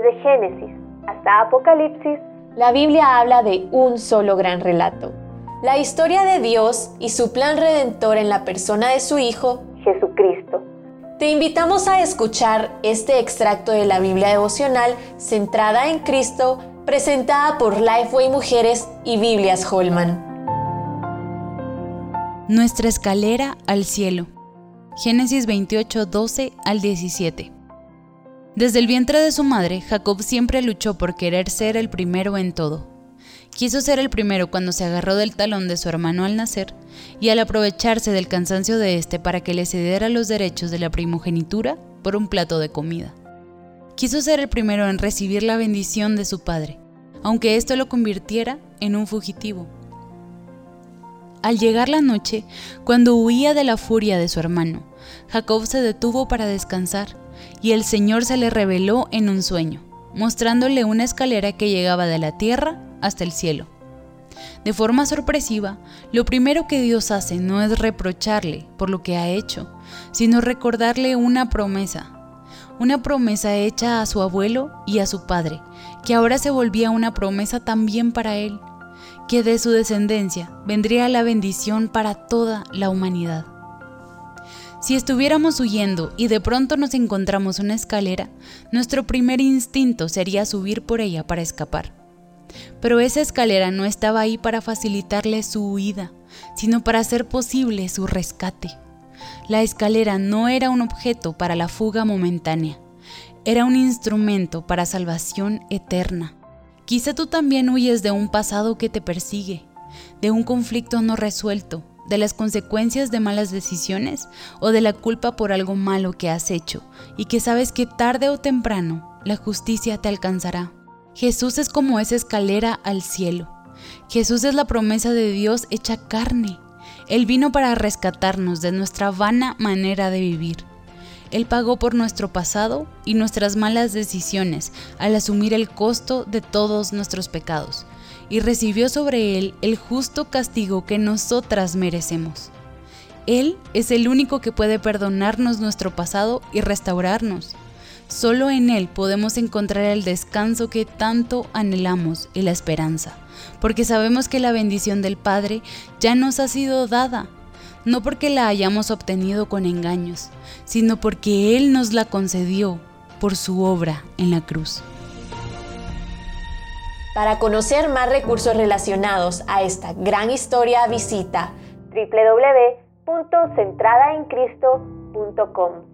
Desde Génesis hasta Apocalipsis, la Biblia habla de un solo gran relato. La historia de Dios y su plan redentor en la persona de su Hijo, Jesucristo. Te invitamos a escuchar este extracto de la Biblia devocional centrada en Cristo, presentada por Lifeway Mujeres y Biblias Holman. Nuestra escalera al cielo. Génesis 28, 12 al 17. Desde el vientre de su madre, Jacob siempre luchó por querer ser el primero en todo. Quiso ser el primero cuando se agarró del talón de su hermano al nacer y al aprovecharse del cansancio de éste para que le cediera los derechos de la primogenitura por un plato de comida. Quiso ser el primero en recibir la bendición de su padre, aunque esto lo convirtiera en un fugitivo. Al llegar la noche, cuando huía de la furia de su hermano, Jacob se detuvo para descansar y el Señor se le reveló en un sueño, mostrándole una escalera que llegaba de la tierra hasta el cielo. De forma sorpresiva, lo primero que Dios hace no es reprocharle por lo que ha hecho, sino recordarle una promesa, una promesa hecha a su abuelo y a su padre, que ahora se volvía una promesa también para él, que de su descendencia vendría la bendición para toda la humanidad. Si estuviéramos huyendo y de pronto nos encontramos una escalera, nuestro primer instinto sería subir por ella para escapar. Pero esa escalera no estaba ahí para facilitarle su huida, sino para hacer posible su rescate. La escalera no era un objeto para la fuga momentánea, era un instrumento para salvación eterna. Quizá tú también huyes de un pasado que te persigue, de un conflicto no resuelto, de las consecuencias de malas decisiones o de la culpa por algo malo que has hecho y que sabes que tarde o temprano la justicia te alcanzará. Jesús es como esa escalera al cielo. Jesús es la promesa de Dios hecha carne. Él vino para rescatarnos de nuestra vana manera de vivir. Él pagó por nuestro pasado y nuestras malas decisiones al asumir el costo de todos nuestros pecados y recibió sobre él el justo castigo que nosotras merecemos. Él es el único que puede perdonarnos nuestro pasado y restaurarnos. Solo en Él podemos encontrar el descanso que tanto anhelamos y la esperanza, porque sabemos que la bendición del Padre ya nos ha sido dada, no porque la hayamos obtenido con engaños, sino porque Él nos la concedió por su obra en la cruz. Para conocer más recursos relacionados a esta gran historia, visita www.centradaencristo.com.